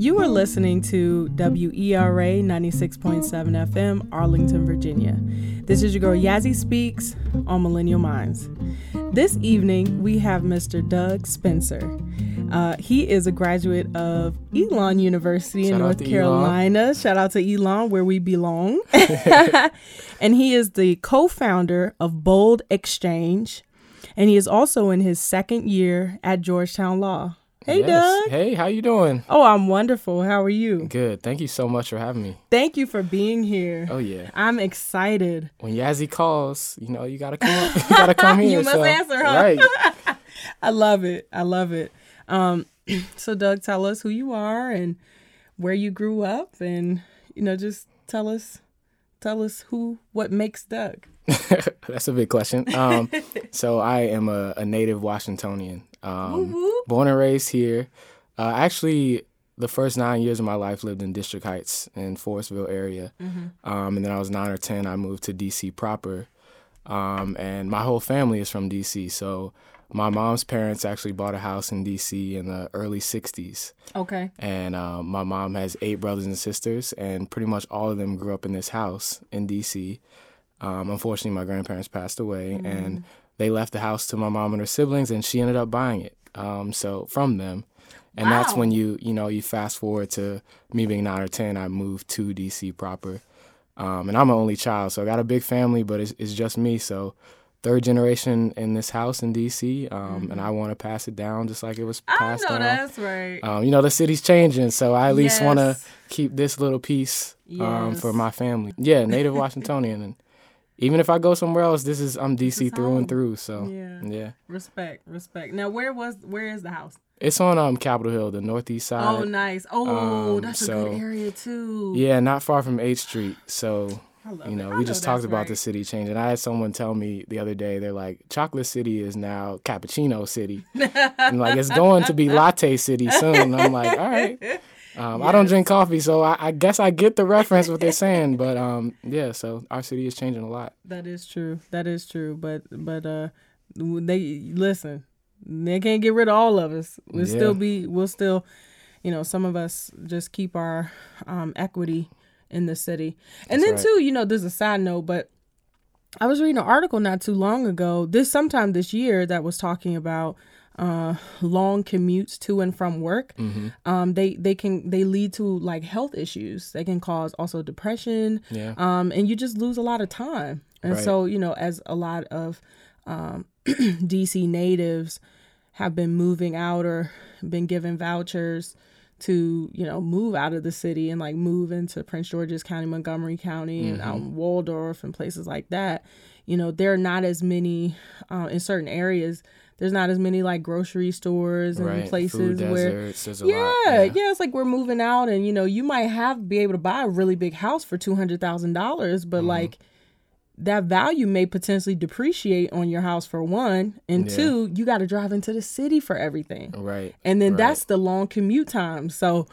You are listening to WERA 96.7 FM, Arlington, Virginia. This is your girl Yazzie Speaks on Millennial Minds. This evening, we have Mr. Doug Spencer. Uh, he is a graduate of Elon University Shout in North Carolina. Shout out to Elon, where we belong. and he is the co founder of Bold Exchange. And he is also in his second year at Georgetown Law. Hey, Yes. Doug. Hey, how you doing? Oh, I'm wonderful. How are you? Good. Thank you so much for having me. Thank you for being here. Oh yeah. I'm excited. When Yazzie calls, you know you gotta come. Up, you gotta come here. You must so- answer, huh? Right. I love it. I love it. Um, so Doug, tell us who you are and where you grew up, and you know, just tell us, tell us who, what makes Doug. That's a big question. Um, so I am a, a native Washingtonian, um, born and raised here. Uh, actually, the first nine years of my life lived in District Heights in Forestville area, um, and then I was nine or ten. I moved to DC proper, um, and my whole family is from DC. So my mom's parents actually bought a house in DC in the early '60s. Okay. and um, my mom has eight brothers and sisters, and pretty much all of them grew up in this house in DC. Um, unfortunately, my grandparents passed away, and they left the house to my mom and her siblings, and she ended up buying it. Um, so from them, and that's when you you know you fast forward to me being nine or ten, I moved to DC proper, um, and I'm an only child, so I got a big family, but it's, it's just me. So third generation in this house in DC, um, and I want to pass it down just like it was passed down that's right. um, you know the city's changing, so I at least want to keep this little piece um, for my family. Yeah, native Washingtonian, and even if I go somewhere else, this is I'm DC is through and through. So Yeah. yeah, Respect, respect. Now, where was, where is the house? it's on um Capitol Hill, the northeast side. oh, nice. Oh, um, that's a so- good area too. Yeah, not far from 8th Street. So you it. know, I we just talked about right. the city changing. I had someone tell me the other day, they're like, Chocolate City is now Cappuccino City. and like, it's going to be Latte City soon. And I'm like, all right. Um, I don't drink coffee, so I, I guess I get the reference what they're saying. But um, yeah, so our city is changing a lot. That is true. That is true. But but uh, they listen. They can't get rid of all of us. We'll Yeah. still be. We'll still, you know, some of us just keep our um, equity in the city. And That's then right. too, you know, there's a side note, but I was reading an article not too long ago, this sometime this year, that was talking about uh, long commutes to and from work. Mm-hmm. Um, they they can they lead to like health issues. They can cause also depression. Yeah. Um, and you just lose a lot of time. And Right. so you know, as a lot of um, DC natives have been moving out or been given vouchers to you know move out of the city and like move into Prince George's County, Montgomery County, and out Mm-hmm. in Waldorf and places like that. You know, there are not as many uh, in certain areas. There's not as many like grocery stores and Right. places Food where deserts. Yeah, lot. yeah, It's like we're moving out, and you know, you might have be able to buy a really big house for two hundred thousand dollars, Mm-hmm. but like that value may potentially depreciate on your house for one, and Yeah. two, you got to drive into the city for everything, Right. and then right. that's the long commute time. So,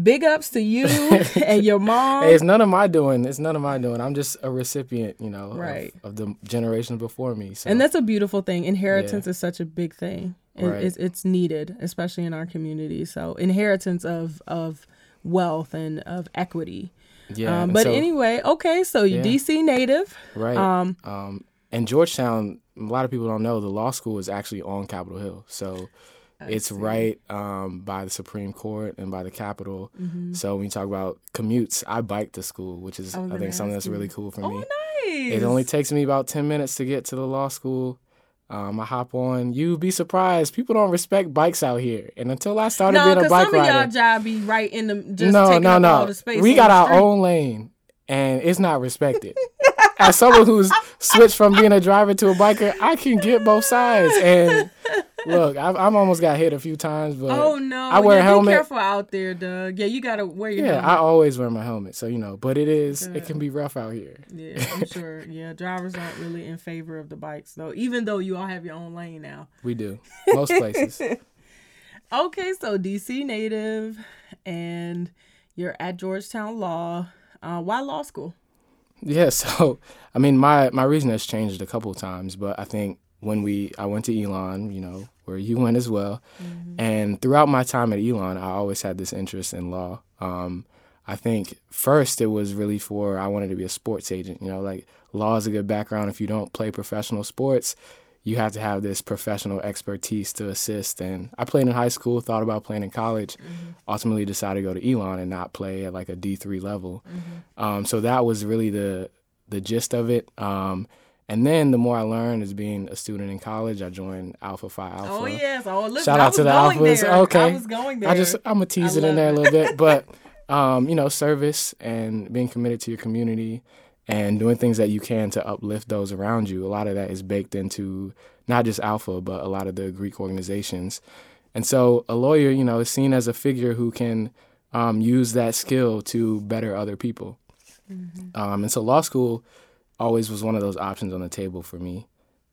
big ups to you and your mom. Hey, it's none of my doing. It's none of my doing. I'm just a recipient, you know, of- Right. of, the generations before me. So and that's a beautiful thing. Inheritance is such a big thing. It- Right. it's, it's needed, especially in our community. So, inheritance of of wealth and of equity. yeah. Um, but so- anyway, okay, so you Yeah. DC native. Right. Um, Um, and Georgetown, a lot of people don't know the law school is actually on Capitol Hill. So it's right um, by the Supreme Court and by the Capitol. So when you talk about commutes, I bike to school, which is, Mm-hmm. I think, something that's really cool for Oh, me. nice. It only takes me about 10 minutes to get to the law school. Um, I hop on. You'd be surprised. People don't respect bikes out here. And until I started no, being a bike some of y'all rider, job be right in the just no, taking no, up no. all the space. We got our street. own lane, and it's not respected. As someone who's switched from being a driver to a biker, I can get both sides. And look, I've, I've almost got hit a few times, but Oh no! I wear yeah, a helmet. Be careful out there, Doug. Yeah, you gotta wear your yeah, I always wear my helmet, so you know. But it is, it can be rough out here. yeah, I'm sure. Yeah, drivers aren't really in favor of the bikes though. Even though you all have your own lane now. We do most places. Okay, so DC native, and you're at Georgetown Law. Uh, why law school? Yeah, so I mean, my my reason has changed a couple of times, but I think when we I went to Elon, you know, where you went as well. Mm-hmm. And throughout my time at Elon, I always had this interest in law. Um, I think first it was really for I wanted to be a sports agent. You know, like law is a good background. If you don't play professional sports, you have to have this professional expertise to assist. And I played in high school, thought about playing in college, mm-hmm. ultimately decided to go to Elon and not play at like a D three level. Mm-hmm. Um, so that was really the the gist of it. Um, and then the more I learned as being a student in college, I joined Alpha Phi Alpha. Oh yes, oh listen, shout out to the Alphas. There. Okay, I was going there. I just I'm gonna tease it in there a little bit, but um, you know, service and being committed to your community and doing things that you can to uplift those around you. A lot of that is baked into not just Alpha, but a lot of the Greek organizations. And so a lawyer, you know, is seen as a figure who can um, use that skill to better other people. Mm-hmm. Um, and so law school always was one of those options on the table for me.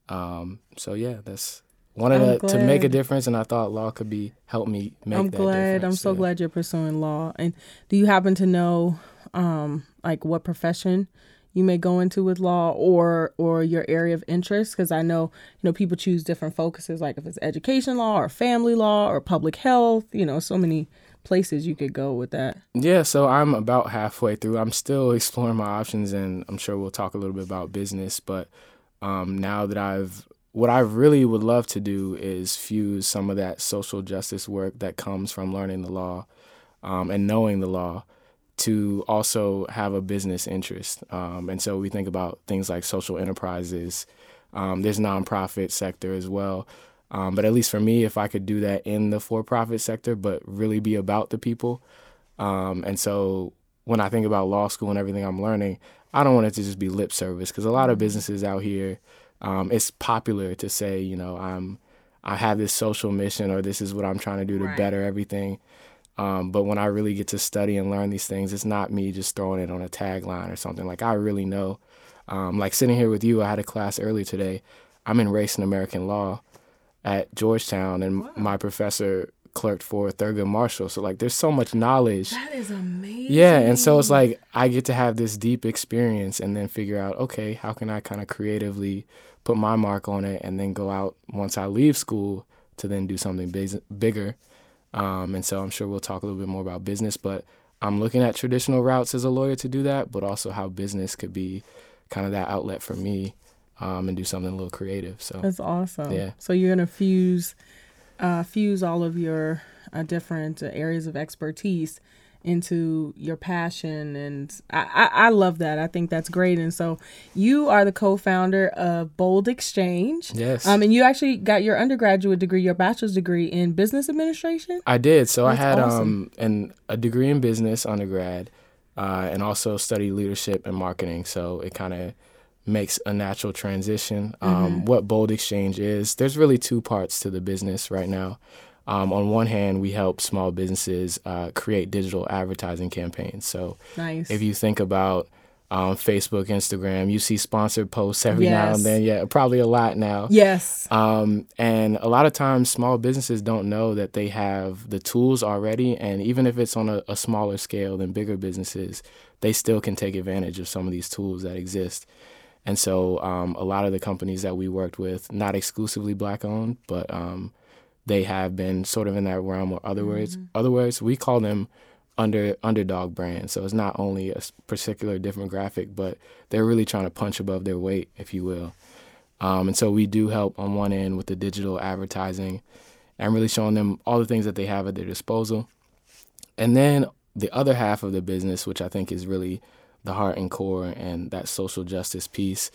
Um, so yeah, that's wanted to, to, make a difference, and I thought law could be help me make. I'm glad. I'm so yeah. glad you're pursuing law. And do you happen to know, um, like what profession you may go into with law, or or your area of interest? Because I know you know people choose different focuses, like if it's education law or family law or public health. You know, so many places you could go with that. Yeah, so I'm about halfway through. I'm still exploring my options, and I'm sure we'll talk a little bit about business, but. Um, now that I've what I really would love to do is fuse some of that social justice work that comes from learning the law um, and knowing the law to also have a business interest. Um, and so we think about things like social enterprises. Um, there's nonprofit sector as well. Um, but at least for me, if I could do that in the for-profit sector, but really be about the people. Um, and so when I think about law school and everything I'm learning, I don't want it to just be lip service because a lot of businesses out here um, it's popular to say, you know, I'm I have this social mission or this is what I'm trying to do to right. better everything. Um, but when I really get to study and learn these things, it's not me just throwing it on a tagline or something. Like I really know. Um, like sitting here with you, I had a class earlier today. I'm in race and American law at Georgetown, and wow. my professor clerked for Thurgood Marshall. So like there's so much knowledge. That is amazing. Yeah, and so it's like I get to have this deep experience and then figure out, okay, how can I kind of creatively put my mark on it and then go out once I leave school to then do something big, bigger. Um, and so I'm sure we'll talk a little bit more about business, but I'm looking at traditional routes as a lawyer to do that, but also how business could be kind of that outlet for me um, and do something a little creative. So that's awesome. Yeah. So you're gonna fuse uh, fuse all of your uh, different areas of expertise into your passion and I, I, I, love that i think that's great and so you are the co-founder of bold exchange yes um and you actually got your undergraduate degree your bachelor's degree in business administration i did so that's i had awesome. um an, a degree in business undergrad uh, and also studied leadership and marketing so it kind of makes a natural transition um, mm-hmm. what bold exchange is there's really two parts to the business right now um, on one hand, we help small businesses uh, create digital advertising campaigns. So nice. if you think about um, Facebook, Instagram, you see sponsored posts every yes. now and then. Yeah, probably a lot now. Yes. Um, and a lot of times, small businesses don't know that they have the tools already. And even if it's on a, a smaller scale than bigger businesses, they still can take advantage of some of these tools that exist. And so, um, a lot of the companies that we worked with, not exclusively black owned, but um, they have been sort of in that realm or other words mm-hmm. other words we call them under underdog brands. So it's not only a particular demographic but they're really trying to punch above their weight if you will. Um, and so we do help on one end with the digital advertising and really showing them all the things that they have at their disposal. And then the other half of the business which i think is really the heart and core and that social justice piece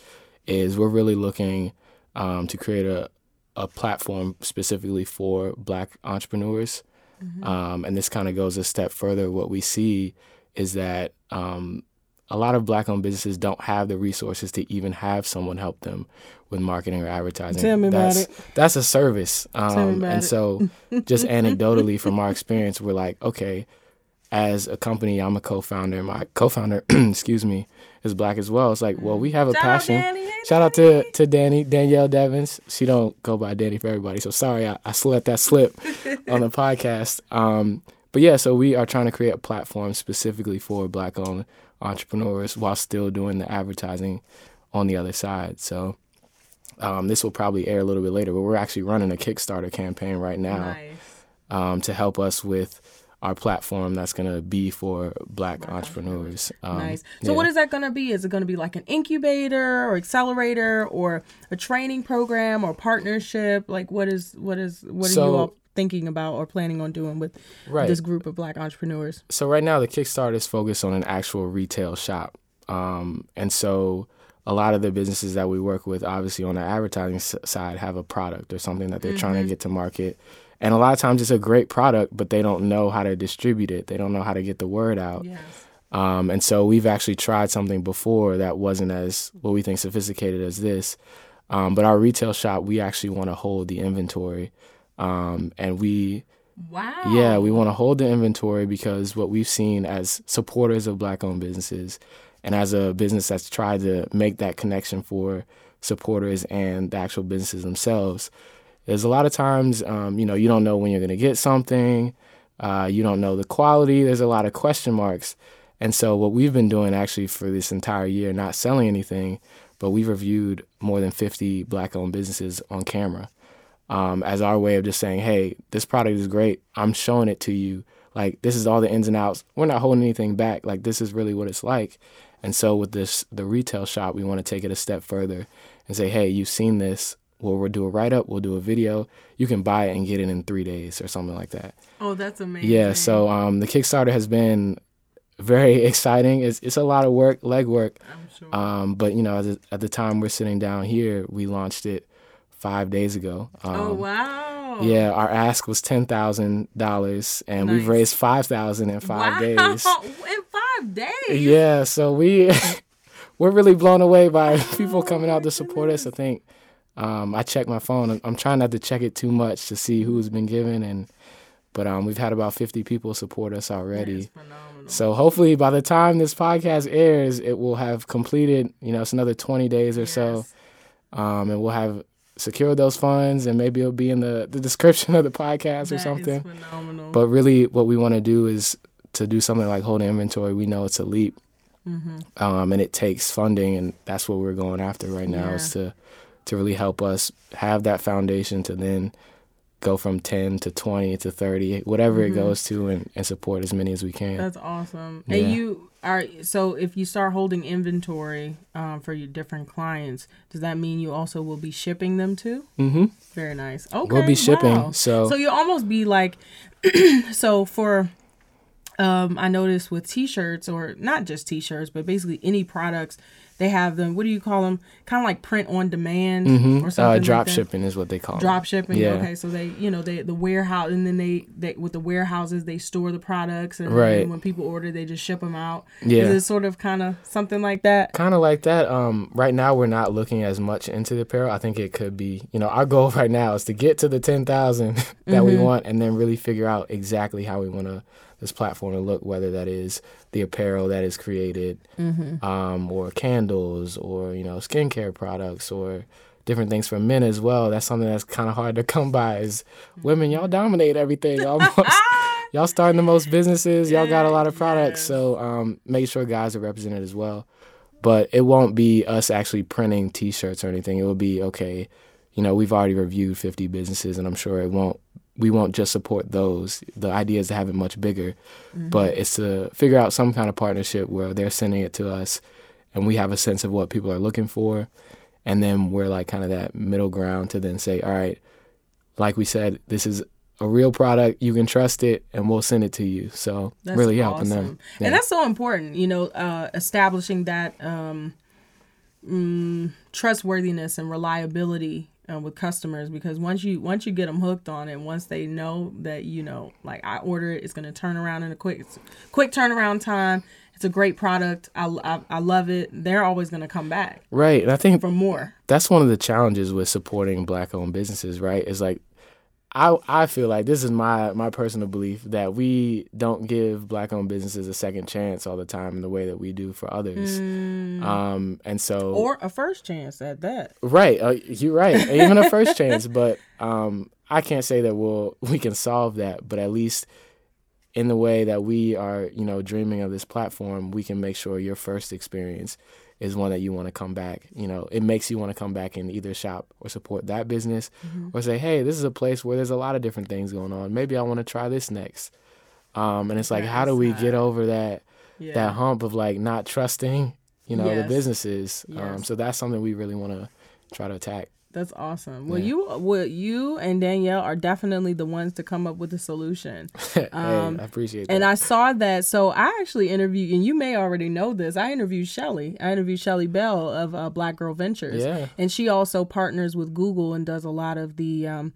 is we're really looking um, to create a, a platform specifically for black entrepreneurs. Mm-hmm. Um, and this kind of goes a step further. What we see is that um, a lot of black owned businesses don't have the resources to even have someone help them with marketing or advertising. Tell me that's, about it. That's a service. Um, and it. so, just anecdotally from our experience, we're like, okay, as a company, I'm a co founder. My co founder, excuse me, is black as well. It's like, well, we have a Shout passion. Shout out to, to Danny, Danielle Deavens. She don't go by Danny for everybody. So sorry, I, I let that slip on the podcast. Um, but yeah, so we are trying to create a platform specifically for black owned entrepreneurs while still doing the advertising on the other side. So Um, this will probably air a little bit later, but we're actually running a Kickstarter campaign right now Nice. um, to help us with our platform that's going to be for Black, Black entrepreneurs. Um, Nice. So yeah. what is that going to be? Is it going to be like an incubator or accelerator or a training program or partnership? Like what is what is what are So- you all thinking about or planning on doing with Right. this group of black entrepreneurs? so right now the Kickstarter is focused on an actual retail shop, um, and so a lot of the businesses that we work with, obviously on the advertising s- side, have a product or something that they're trying to get to market. And a lot of times it's a great product, but they don't know how to distribute it. They don't know how to get the word out. Yes. Um, and so we've actually tried something before that wasn't as what we think sophisticated as this. Um, but our retail shop, we actually want to hold the inventory. Um, and we, Wow. yeah, we want to hold the inventory because what we've seen as supporters of black owned businesses and as a business that's tried to make that connection for supporters and the actual businesses themselves, there's a lot of times, um, you know, you don't know when you're going to get something. Uh, you don't know the quality. There's a lot of question marks. And so, what we've been doing actually for this entire year, not selling anything, but we've reviewed more than 50 black owned businesses on camera um, as our way of just saying, hey, this product is great. I'm showing it to you. Like, this is all the ins and outs. We're not holding anything back. Like, this is really what it's like. And so, with this, the retail shop, we want to take it a step further and say, hey, you've seen this. Well, we'll do a write up, we'll do a video. You can buy it and get it in three days or something like that. Oh, that's amazing. Yeah, so um, the Kickstarter has been very exciting. It's, it's a lot of work, legwork. I'm sure. Um, but, you know, at the, at the time we're sitting down here, we launched it five days ago. Um, oh wow. Yeah, our ask was ten thousand dollars, and we've raised five thousand in five wow. days. In five days. Yeah, so we we're really blown away by people coming out to support us. I think um, I checked my phone. I'm- trying not to check it too much to see who's been giving, and but um, we've had about fifty people support us already. So hopefully by the time this podcast airs, it will have completed. You know, it's another twenty days or so, um, and we'll have secured those funds, and maybe it'll be in the, the description of the podcast That or something. But really, what we want to do is to do something like holding inventory. We know it's a leap, Mm-hmm. um, and it takes funding, and that's what we're going after right now is to to really help us have that foundation to then go from 10 to 20 to 30 whatever Mhm. it goes to and, and support as many as we can That's awesome. Yeah. And you are so if you start holding inventory um, for your different clients, does that mean you also will be shipping them too? mm-hmm. Very nice. Okay. we'll be shipping wow. so, So you'll almost be like, so for, um, I noticed with t-shirts or not just t-shirts, but basically any products, they have them. What do you call them? Kind of like print on demand mhm. or uh, something. drop like shipping is what they call it. Drop shipping. Yeah. Okay, so they, you know, they the warehouse, and then they, they with the warehouses they store the products, and Right. then when people order, they just ship them out. yeah Is it sort of kind of something like that? kind of like that um right now we're not looking as much into the apparel i think it could be you know our goal right now is to get to the 10000 that we Mhm. want and then really figure out exactly how we want to this platform and look whether that is the apparel that is created Mm-hmm. um or candles or you know skincare products or different things for men as well. That's something that's kind of hard to come by is women y'all dominate everything. Almost y'all starting the most businesses. Y'all got a lot of products. Yes. so um make sure guys are represented as well. But it won't be us actually printing t-shirts or anything. It will be okay you know we've already reviewed 50 businesses and i'm sure it won't we won't just support those. The idea is to have it much bigger. But it's to figure out some kind of partnership where they're sending it to us and we have a sense of what people are looking for. And then we're like kind of that middle ground to then say all right like we said this is a real product. You can trust it and we'll send it to you. So That's really helping them. Yeah. And that's so important, you know, uh, establishing that um, mm, trustworthiness and reliability uh, with customers because once you once you get them hooked on it, once they know that you know, like I order it, it's to turn around in a quick quick turnaround time. It's a great product. I, I, I love it. They're always to come back right and i think for more. that's one of the challenges with supporting black owned businesses right is like I, I feel like this is my, my personal belief that we don't give black owned businesses a second chance all the time in the way that we do for others. Um, and so Mm. Or a first chance at that. Right, uh, you're right. Even a first chance, but um, I can't say that we'll we can solve that. But at least in the way that we are, you know, dreaming of this platform, we can make sure your first experience is one that you want to come back. You know, it makes you want to come back and either shop or support that business Mm-hmm. or say, hey, this is a place where there's a lot of different things going on. Maybe I want to try this next. Um, and it's like, how do we get over that Yeah. that hump of like not trusting, you know, Yes. the businesses? Um, so that's something we really want to try to attack. That's awesome. Well, Yeah. you, well, you and Danielle are definitely the ones to come up with the solution. hey, Um, I appreciate that. And I saw that. So I actually interviewed, and you may already know this. I interviewed Shelly. I interviewed Shelly Bell of uh, Black Girl Ventures. Yeah. And she also partners with Google and does a lot of the um,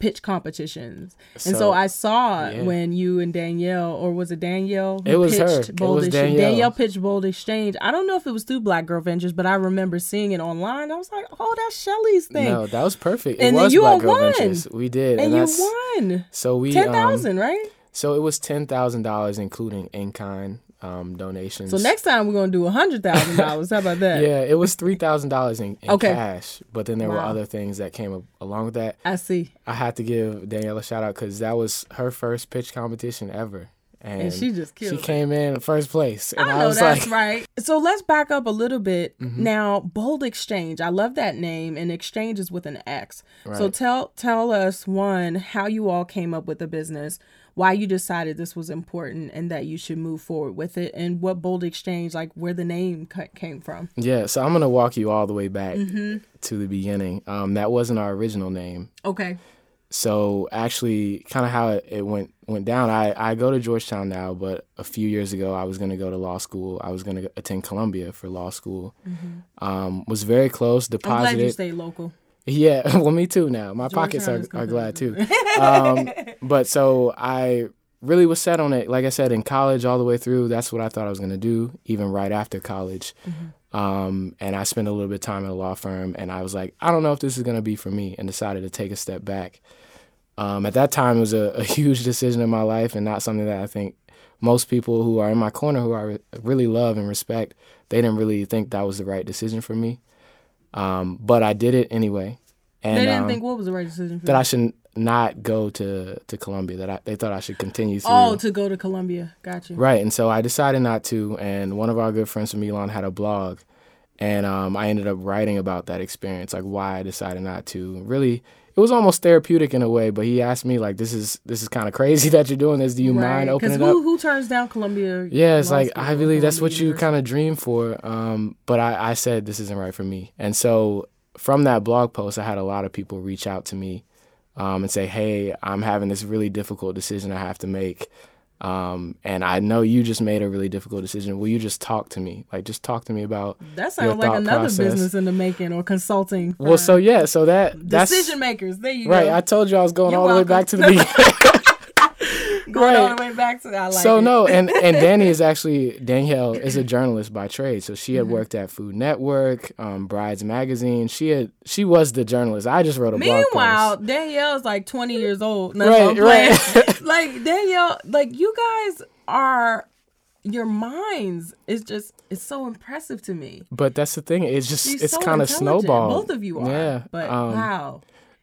pitch competitions. and so I saw yeah. when you and Danielle, or was it Danielle? who It was her. pitched It was Danielle. Danielle pitched Bold Exchange. I don't know if it was through Black Girl Ventures, but I remember seeing it online. I was like, oh, that's Shelly's thing. no, that was perfect. It And then was you Black Girl won. Ventures. We did, and you that's won so we ten thousand, um, right? So it was ten thousand dollars, including in kind um, donations. So next time we're gonna do a hundred thousand dollars. How about that? yeah, it was three thousand dollars in, in Okay. cash, but then there were other things that came up along with that. I see. I had to give Danielle a shout out because that was her first pitch competition ever, and, And she just she it. came in first place, and I I, know was that's like, right. So let's back up a little bit. Mm-hmm. Now, Bold Exchange. I love that name, and exchange is with an X. Right. So tell tell us one how you all came up with the business, why you decided this was important, and that you should move forward with it, and what Bold Exchange, like where the name came from. yeah. So I'm gonna walk you all the way back Mm-hmm. to the beginning. Um, that wasn't our original name. Okay. so actually kind of how it, it went went down I, I go to georgetown now but a few years ago i was going to go to law school i was going to attend columbia for law school um, was very close Mm-hmm. I'm glad you deposited stayed local. Yeah well me too now. My pockets are, are glad too. Um, but so i really was set on it like i said in college all the way through. That's what i thought i was going to do even right after college. Um, and i spent a little bit of time at a law firm and i was like i don't know if this is going to be for me and decided to take a step back. Um, at that time it was a, a huge decision in my life and not something that i think most people who are in my corner who i re- really love and respect they didn't really think that was the right decision for me um, but i did it anyway and they didn't um, think what was the right decision for that. I should not go to to Columbia. That I, they thought I should continue through. Oh, to go to Columbia. gotcha. right, and so I decided not to. And one of our good friends from Elon had a blog, and um, I ended up writing about that experience, like why I decided not to. Really, it was almost therapeutic in a way. But he asked me like, "This is this is kind of crazy that you're doing this. Do you mind opening it up?" who, who turns down Columbia? Yeah, it's like or League. That's what you kind of dream for. Um, but I, I said this isn't right for me, and so from that blog post, I had a lot of people reach out to me um, and say, "Hey, I'm having this really difficult decision I have to make, um, and I know you just made a really difficult decision. Will you just talk to me? Like, just talk to me about That sounds like another process." business in the making or consulting. Well, so yeah, so that decision makers. There you right. go. I told you I was going You're all the way back to the beginning. Going all right. the way back to I like so it. no, and and Danny is actually Danielle is a journalist by trade. So she had Mm-hmm. worked at Food Network, um, Brides Magazine. She had she was the journalist. I just wrote a blog Meanwhile. Danielle's like 20 years old. No, Right, I'm right. like Danielle, like you guys are your minds is just it's so impressive to me. But that's the thing. It's just She's it's so kind of snowballed. Both of you are. Yeah. But um, wow.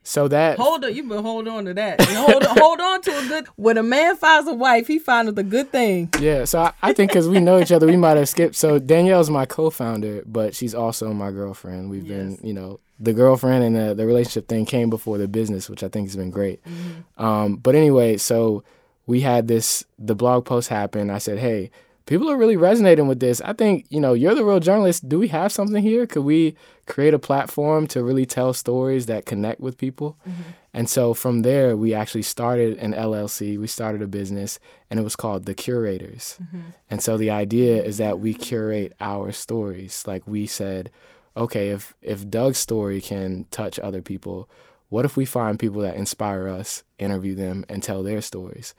So that Hold on, you better hold on to that. Hold on, hold on to a good. When a man finds a wife, he finds the good thing. yeah. So I, I think because we know each other, we might have skipped. So Danielle's my co-founder, but she's also my girlfriend. We've Yes. been, you know, the girlfriend and the, the relationship thing came before the business, which I think has been great. Mm-hmm. Um, but anyway, so we had this. The blog post happened. I said, hey. People are really resonating with this. I think, you know, you're the real journalist. Do we have something here? Could we create a platform to really tell stories that connect with people? Mm-hmm. And so from there, we actually started an LLC. We started a business, and it was called The Curators. Mm-hmm. And so the idea is that we curate our stories. Like we said, okay, if if Doug's story can touch other people, what if we find people that inspire us, interview them, and tell their stories?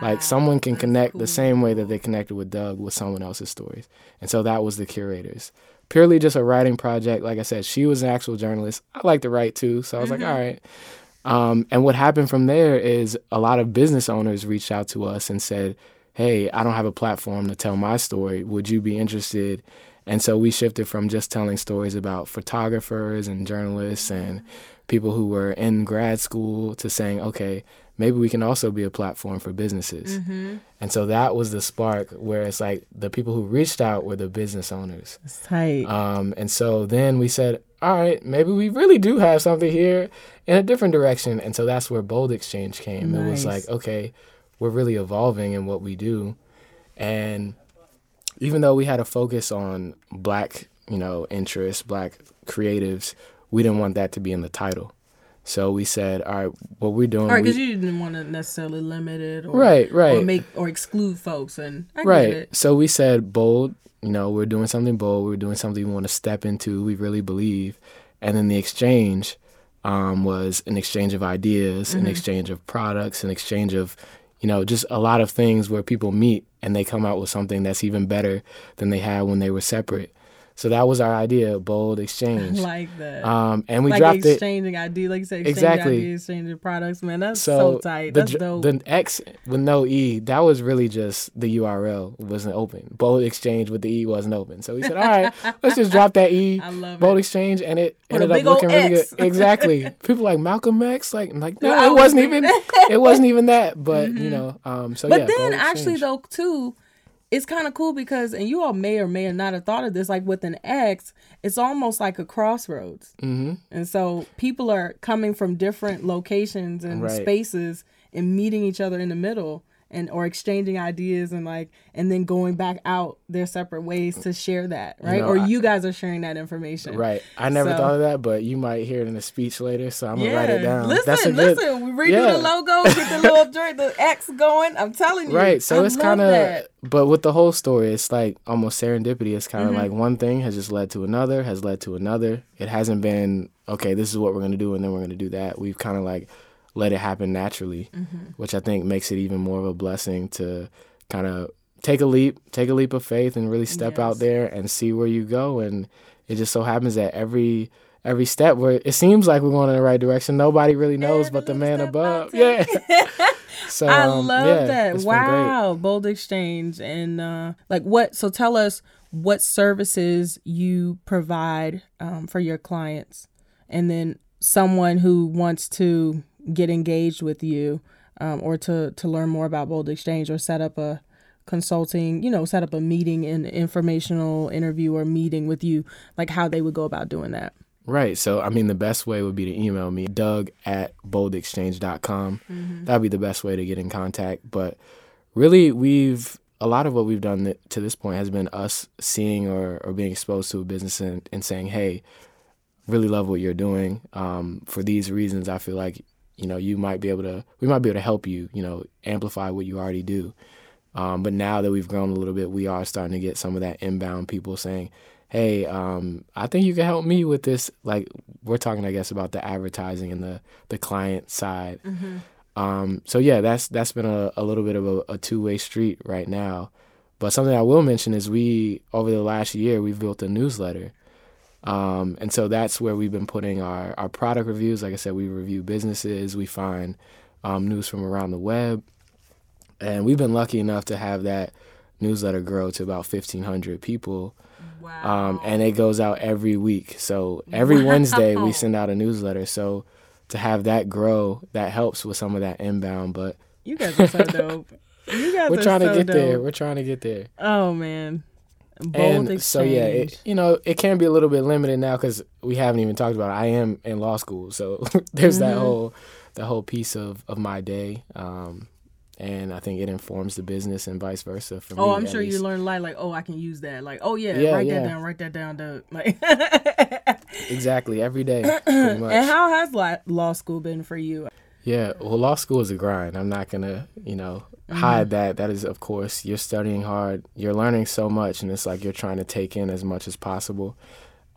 Like someone can connect the same way that they connected with Doug with someone else's stories. And so that was the curators. Purely just a writing project. Like I said, she was an actual journalist. I like to write too. So I was like, all right. Um, and what happened from there is a lot of business owners reached out to us and said, hey, I don't have a platform to tell my story. Would you be interested? And so we shifted from just telling stories about photographers and journalists and people who were in grad school to saying, okay, maybe we can also be a platform for businesses. Mm-hmm. And so that was the spark where it's like the people who reached out were the business owners. It's tight. Um, and so then we said, all right, maybe we really do have something here in a different direction. And so that's where Bold Exchange came. It was like, okay, we're really evolving in what we do. And even though we had a focus on black, you know, interests, black creatives, we didn't want that to be in the title. So we said, all right, what we're doing, All right, because you didn't want to necessarily limit it, or, right, right, or make or exclude folks, and I right. So we said bold. You know, we're doing something bold. We're doing something we want to step into. We really believe, and then the exchange um, was an exchange of ideas, Mm-hmm. an exchange of products, an exchange of you know just a lot of things where people meet and they come out with something that's even better than they had when they were separate. So that was our idea, bold exchange. I like that. Um, and we like dropped it. exchanging ideas, like you said, exchanging Exactly. ideas, exchanging products. Man, that's so, So tight. the, That's dope. the X with no E, that was really just the URL wasn't open. Bold Exchange with the E wasn't open. So we said, all right, let's just drop that E. I love Bold it. Exchange, and it With ended up looking really X. good. Exactly. People like Malcolm X, like like no, it was wasn't even it wasn't even that. But Mm-hmm. you know, um, so But yeah. then actually though too, it's kind of cool because and you all may or may not have thought of this like with an X, it's almost like a crossroads. Mm-hmm. And so people are coming from different locations and Right. spaces and meeting each other in the middle and or exchanging ideas and like and then going back out their separate ways to share that, right? know, or I- you guys are sharing that information. Right. I never So- thought of that, but you might hear it in a speech later, so I'm gonna Yeah, write it down. listen, That's a good, listen. We redo Yeah. the logo, get the little joint, the X going. I'm telling you, Right. So I it's kind of, but with the whole story, it's like almost serendipity. It's kind of Mm-hmm. like one thing has just led to another, has led to another. It hasn't been, okay, this is what we're to do, and then we're to do that. We've kind of like let it happen naturally, Mm-hmm. which I think makes it even more of a blessing to kind of take a leap, take a leap of faith, and really step Yes. out there and see where you go. And it just so happens that every, Every step where it seems like we're going in the right direction, nobody really knows Every but the man above. Yeah. so I um, love yeah, that. it's been great. Wow, bold exchange and uh, like what? So tell us what services you provide um, for your clients, and then someone who wants to get engaged with you um, or to to learn more about bold exchange or set up a consulting, you know, set up a meeting, an informational interview or meeting with you, like how they would go about doing that. Right. So, I mean, the best way would be to email me, doug at boldxchange.com. Mm-hmm. That'd be the best way to get in contact. But really, we've, a lot of what we've done to this point has been us seeing or, or being exposed to a business and, and saying, hey, really love what you're doing. Um, for these reasons, I feel like, you know, you might be able to, we might be able to help you, you know, amplify what you already do. Um, but now that we've grown a little bit, we are starting to get some of that inbound people saying, "Hey, um, I think you can help me with this." Like we're talking, I guess, about the advertising and the the client side. Um, so yeah, that's that's been a, a little bit of a, a two way street right now. But something I will mention is we over the last year we've built a newsletter. Um, and so that's where we've been putting our, our product reviews. Like I said, we review businesses, we find um, news from around the web. And we've been lucky enough to have that newsletter grow to about 1,500 people. Wow. Um, and it goes out every week. So every Wednesday we send out a newsletter. So to have that grow, that helps with some of that inbound. But you guys are so dope. You guys we're trying so to get there. We're trying to get there. Oh man, bold and so yeah, it, you know, it can be a little bit limited now because we haven't even talked about it. I am in law school, so there's that Mhm. whole that whole piece of of my day, um, and I think it informs the business and vice versa. For oh, me, I'm sure you learn a lot. like oh I can use that like oh yeah, Yeah, write yeah. that down write that down Doug like. exactly every day, much. and how has law, law school been for you? Yeah, well, law school is a grind. I'm not gonna, you know, Mm-hmm. Hide that. That is, of course, you're studying hard. You're learning so much, and it's like you're trying to take in as much as possible.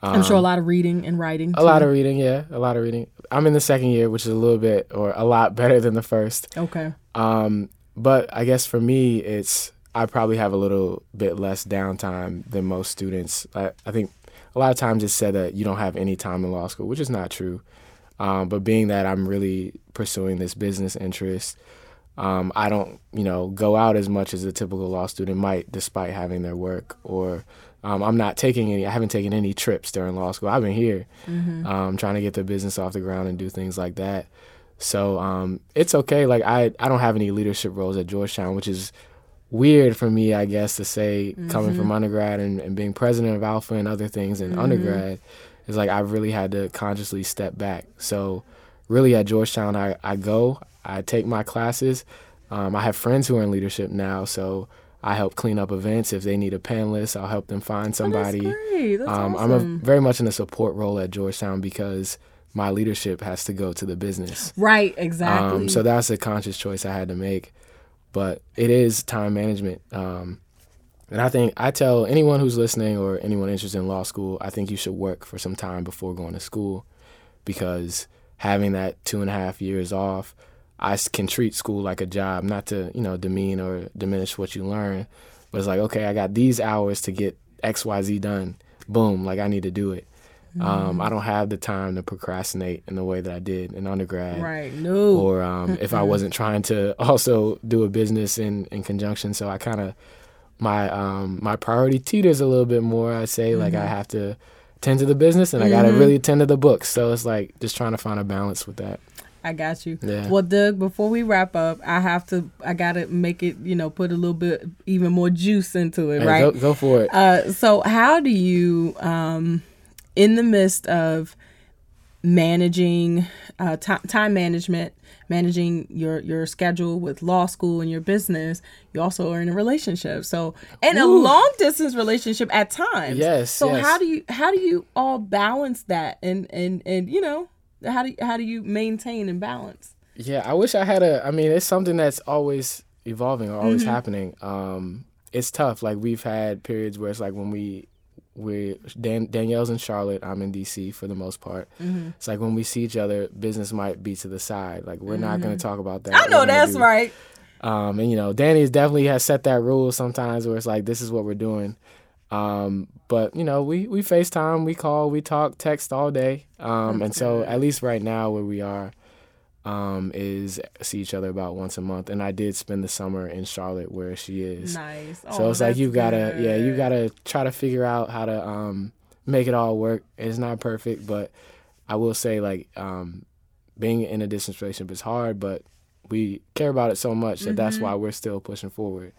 I'm sure a Um, lot of reading and writing. A lot of reading, yeah, a lot of reading. I'm in the second year, which is a little bit or a lot better than the first. okay. Um, but I guess for me, it's I probably have a little bit less downtime than most students. I, I think a lot of times it's said that you don't have any time in law school, which is not true. Um, but being that I'm really pursuing this business interest, um, I don't, you know, go out as much as a typical law student might, despite having their work or Um, I'm not taking any. I haven't taken any trips during law school. I've been here, Mm-hmm. um, trying to get the business off the ground and do things like that. So um, it's okay. Like I, I don't have any leadership roles at Georgetown, which is weird for me, I guess, to say coming from undergrad and, and being president of Alpha and other things in undergrad. Is like I've really had to consciously step back. So really at Georgetown, I, I go, I take my classes. Um, I have friends who are in leadership now, so I help clean up events. If they need a panelist, I'll help them find somebody. Oh, that's great. That's Um, awesome. I'm a, very much in a support role at Georgetown because my leadership has to go to the business. right, exactly. Um, so that's a conscious choice I had to make. But it is time management. Um, and I think I tell anyone who's listening or anyone interested in law school, I think you should work for some time before going to school because having that two and a half years off, I can treat school like a job, not to, you know, demean or diminish what you learn. But it's like, okay, I got these hours to get XYZ done. Boom, like I need to do it. Um, I don't have the time to procrastinate in the way that I did in undergrad right. No. or um, if I wasn't trying to also do a business in, in conjunction. So I kind of my um, my priority teeters a little bit more. I say like I have to tend to the business and I got to really tend to the books. So it's like just trying to find a balance with that. I got you. Yeah. Well, Doug, before we wrap up, I have to, I got to make it, you know, put a little bit even more juice into it, Hey, right? Go, go for it. Uh, so how do you, um, in the midst of managing uh, ti time management, managing your your schedule with law school and your business, you also are in a relationship. So and a long distance relationship at times. Yes, So yes. how do you how do you all balance that and and and you know how do you, how do you maintain and balance? Yeah, I wish I had a. I mean, it's something that's always evolving or always happening. Um, it's tough. Like we've had periods where it's like when we we Dan, Danielle's in Charlotte, I'm in DC for the most part. It's like when we see each other, business might be to the side. Like we're not going to talk about that. I know that's do- right. Um, and you know, Danny definitely has set that rule sometimes where it's like this is what we're doing. Um, but you know, we we FaceTime, we call, we talk, text all day. Um, and so at least right now where we are, um, is see each other about once a month. And I did spend the summer in Charlotte where she is. Nice. So Oh, it's like you gotta, yeah, you gotta try to figure out how to um, make it all work. It's not perfect, but I will say like um, being in a distance relationship is hard, but we care about it so much that that's why we're still pushing forward.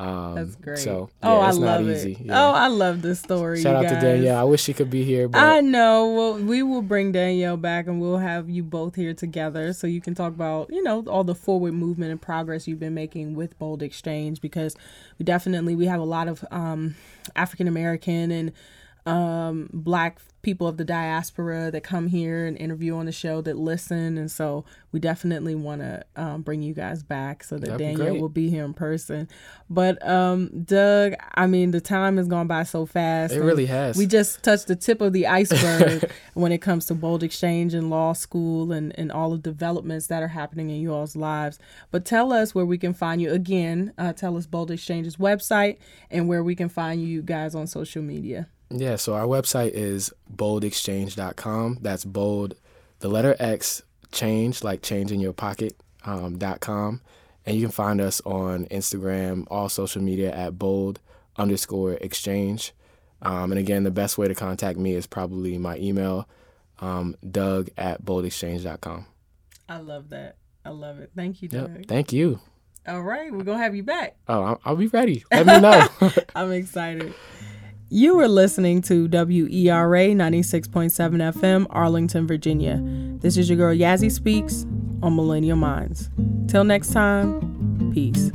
Um. That's great. So oh, I love it. Yeah. Oh, I love this story. Shout you out to. Danielle. I wish she could be here, but I know. Well, we will bring Danielle back and we'll have you both here together so you can talk about, you know, all the forward movement and progress you've been making with Bold Exchange because we definitely we have a lot of um, African American and um, black people of the diaspora that come here and interview on the show that listen and so we definitely want to um, bring you guys back so that That'd be Danielle great. will be here in person. But um, Doug, I mean the time has gone by so fast. it really has. we just touched the tip of the iceberg when it comes to Bold Exchange and law school and, and all the developments that are happening in you all's lives. But tell us where we can find you. Again, uh, tell us Bold Exchange's website and where we can find you guys on social media. Yeah, so our website is boldxchange.com. That's bold, the letter X, change, like change in your pocket, um, dot com. And you can find us on Instagram, all social media at bold underscore exchange. Um, and again, the best way to contact me is probably my email, um, doug at boldxchange.com. I love that. I love it. Thank you, Doug. Yep. Thank you. All right, we're going to have you back. Oh, I'll, I'll be ready. Let me know. I'm excited. You are listening to WERA 96.7 FM, Arlington, Virginia. This is your girl Yazzie Speaks on Millennial Minds. Till next time, peace.